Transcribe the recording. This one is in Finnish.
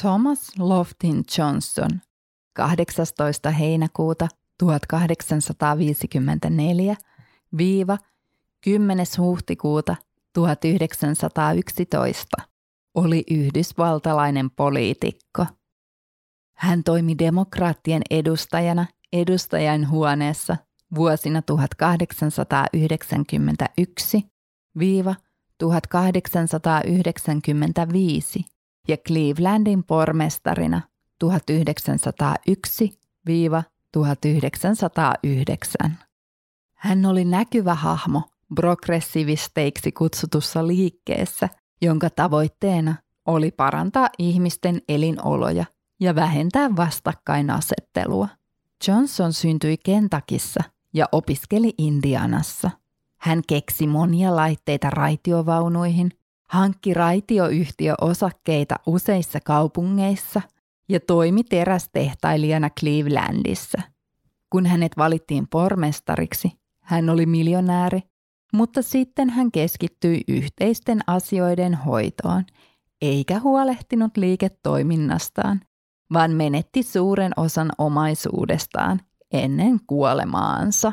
Thomas Loftin Johnson 18. heinäkuuta 1854 viiva 10. huhtikuuta 1911 oli yhdysvaltalainen poliitikko. Hän toimi demokraattien edustajana edustajan huoneessa vuosina 1891 1895 ja Clevelandin pormestarina 1901-1909. Hän oli näkyvä hahmo progressiivisteiksi kutsutussa liikkeessä, jonka tavoitteena oli parantaa ihmisten elinoloja ja vähentää vastakkainasettelua. Johnson syntyi Kentakissa ja opiskeli Indianassa. Hän keksi monia laitteita raitiovaunuihin hankki raitioyhtiöosakkeita useissa kaupungeissa ja toimi terästehtailijana Clevelandissa. Kun hänet valittiin pormestariksi, hän oli miljonääri, mutta sitten hän keskittyi yhteisten asioiden hoitoon, eikä huolehtinut liiketoiminnastaan, vaan menetti suuren osan omaisuudestaan ennen kuolemaansa.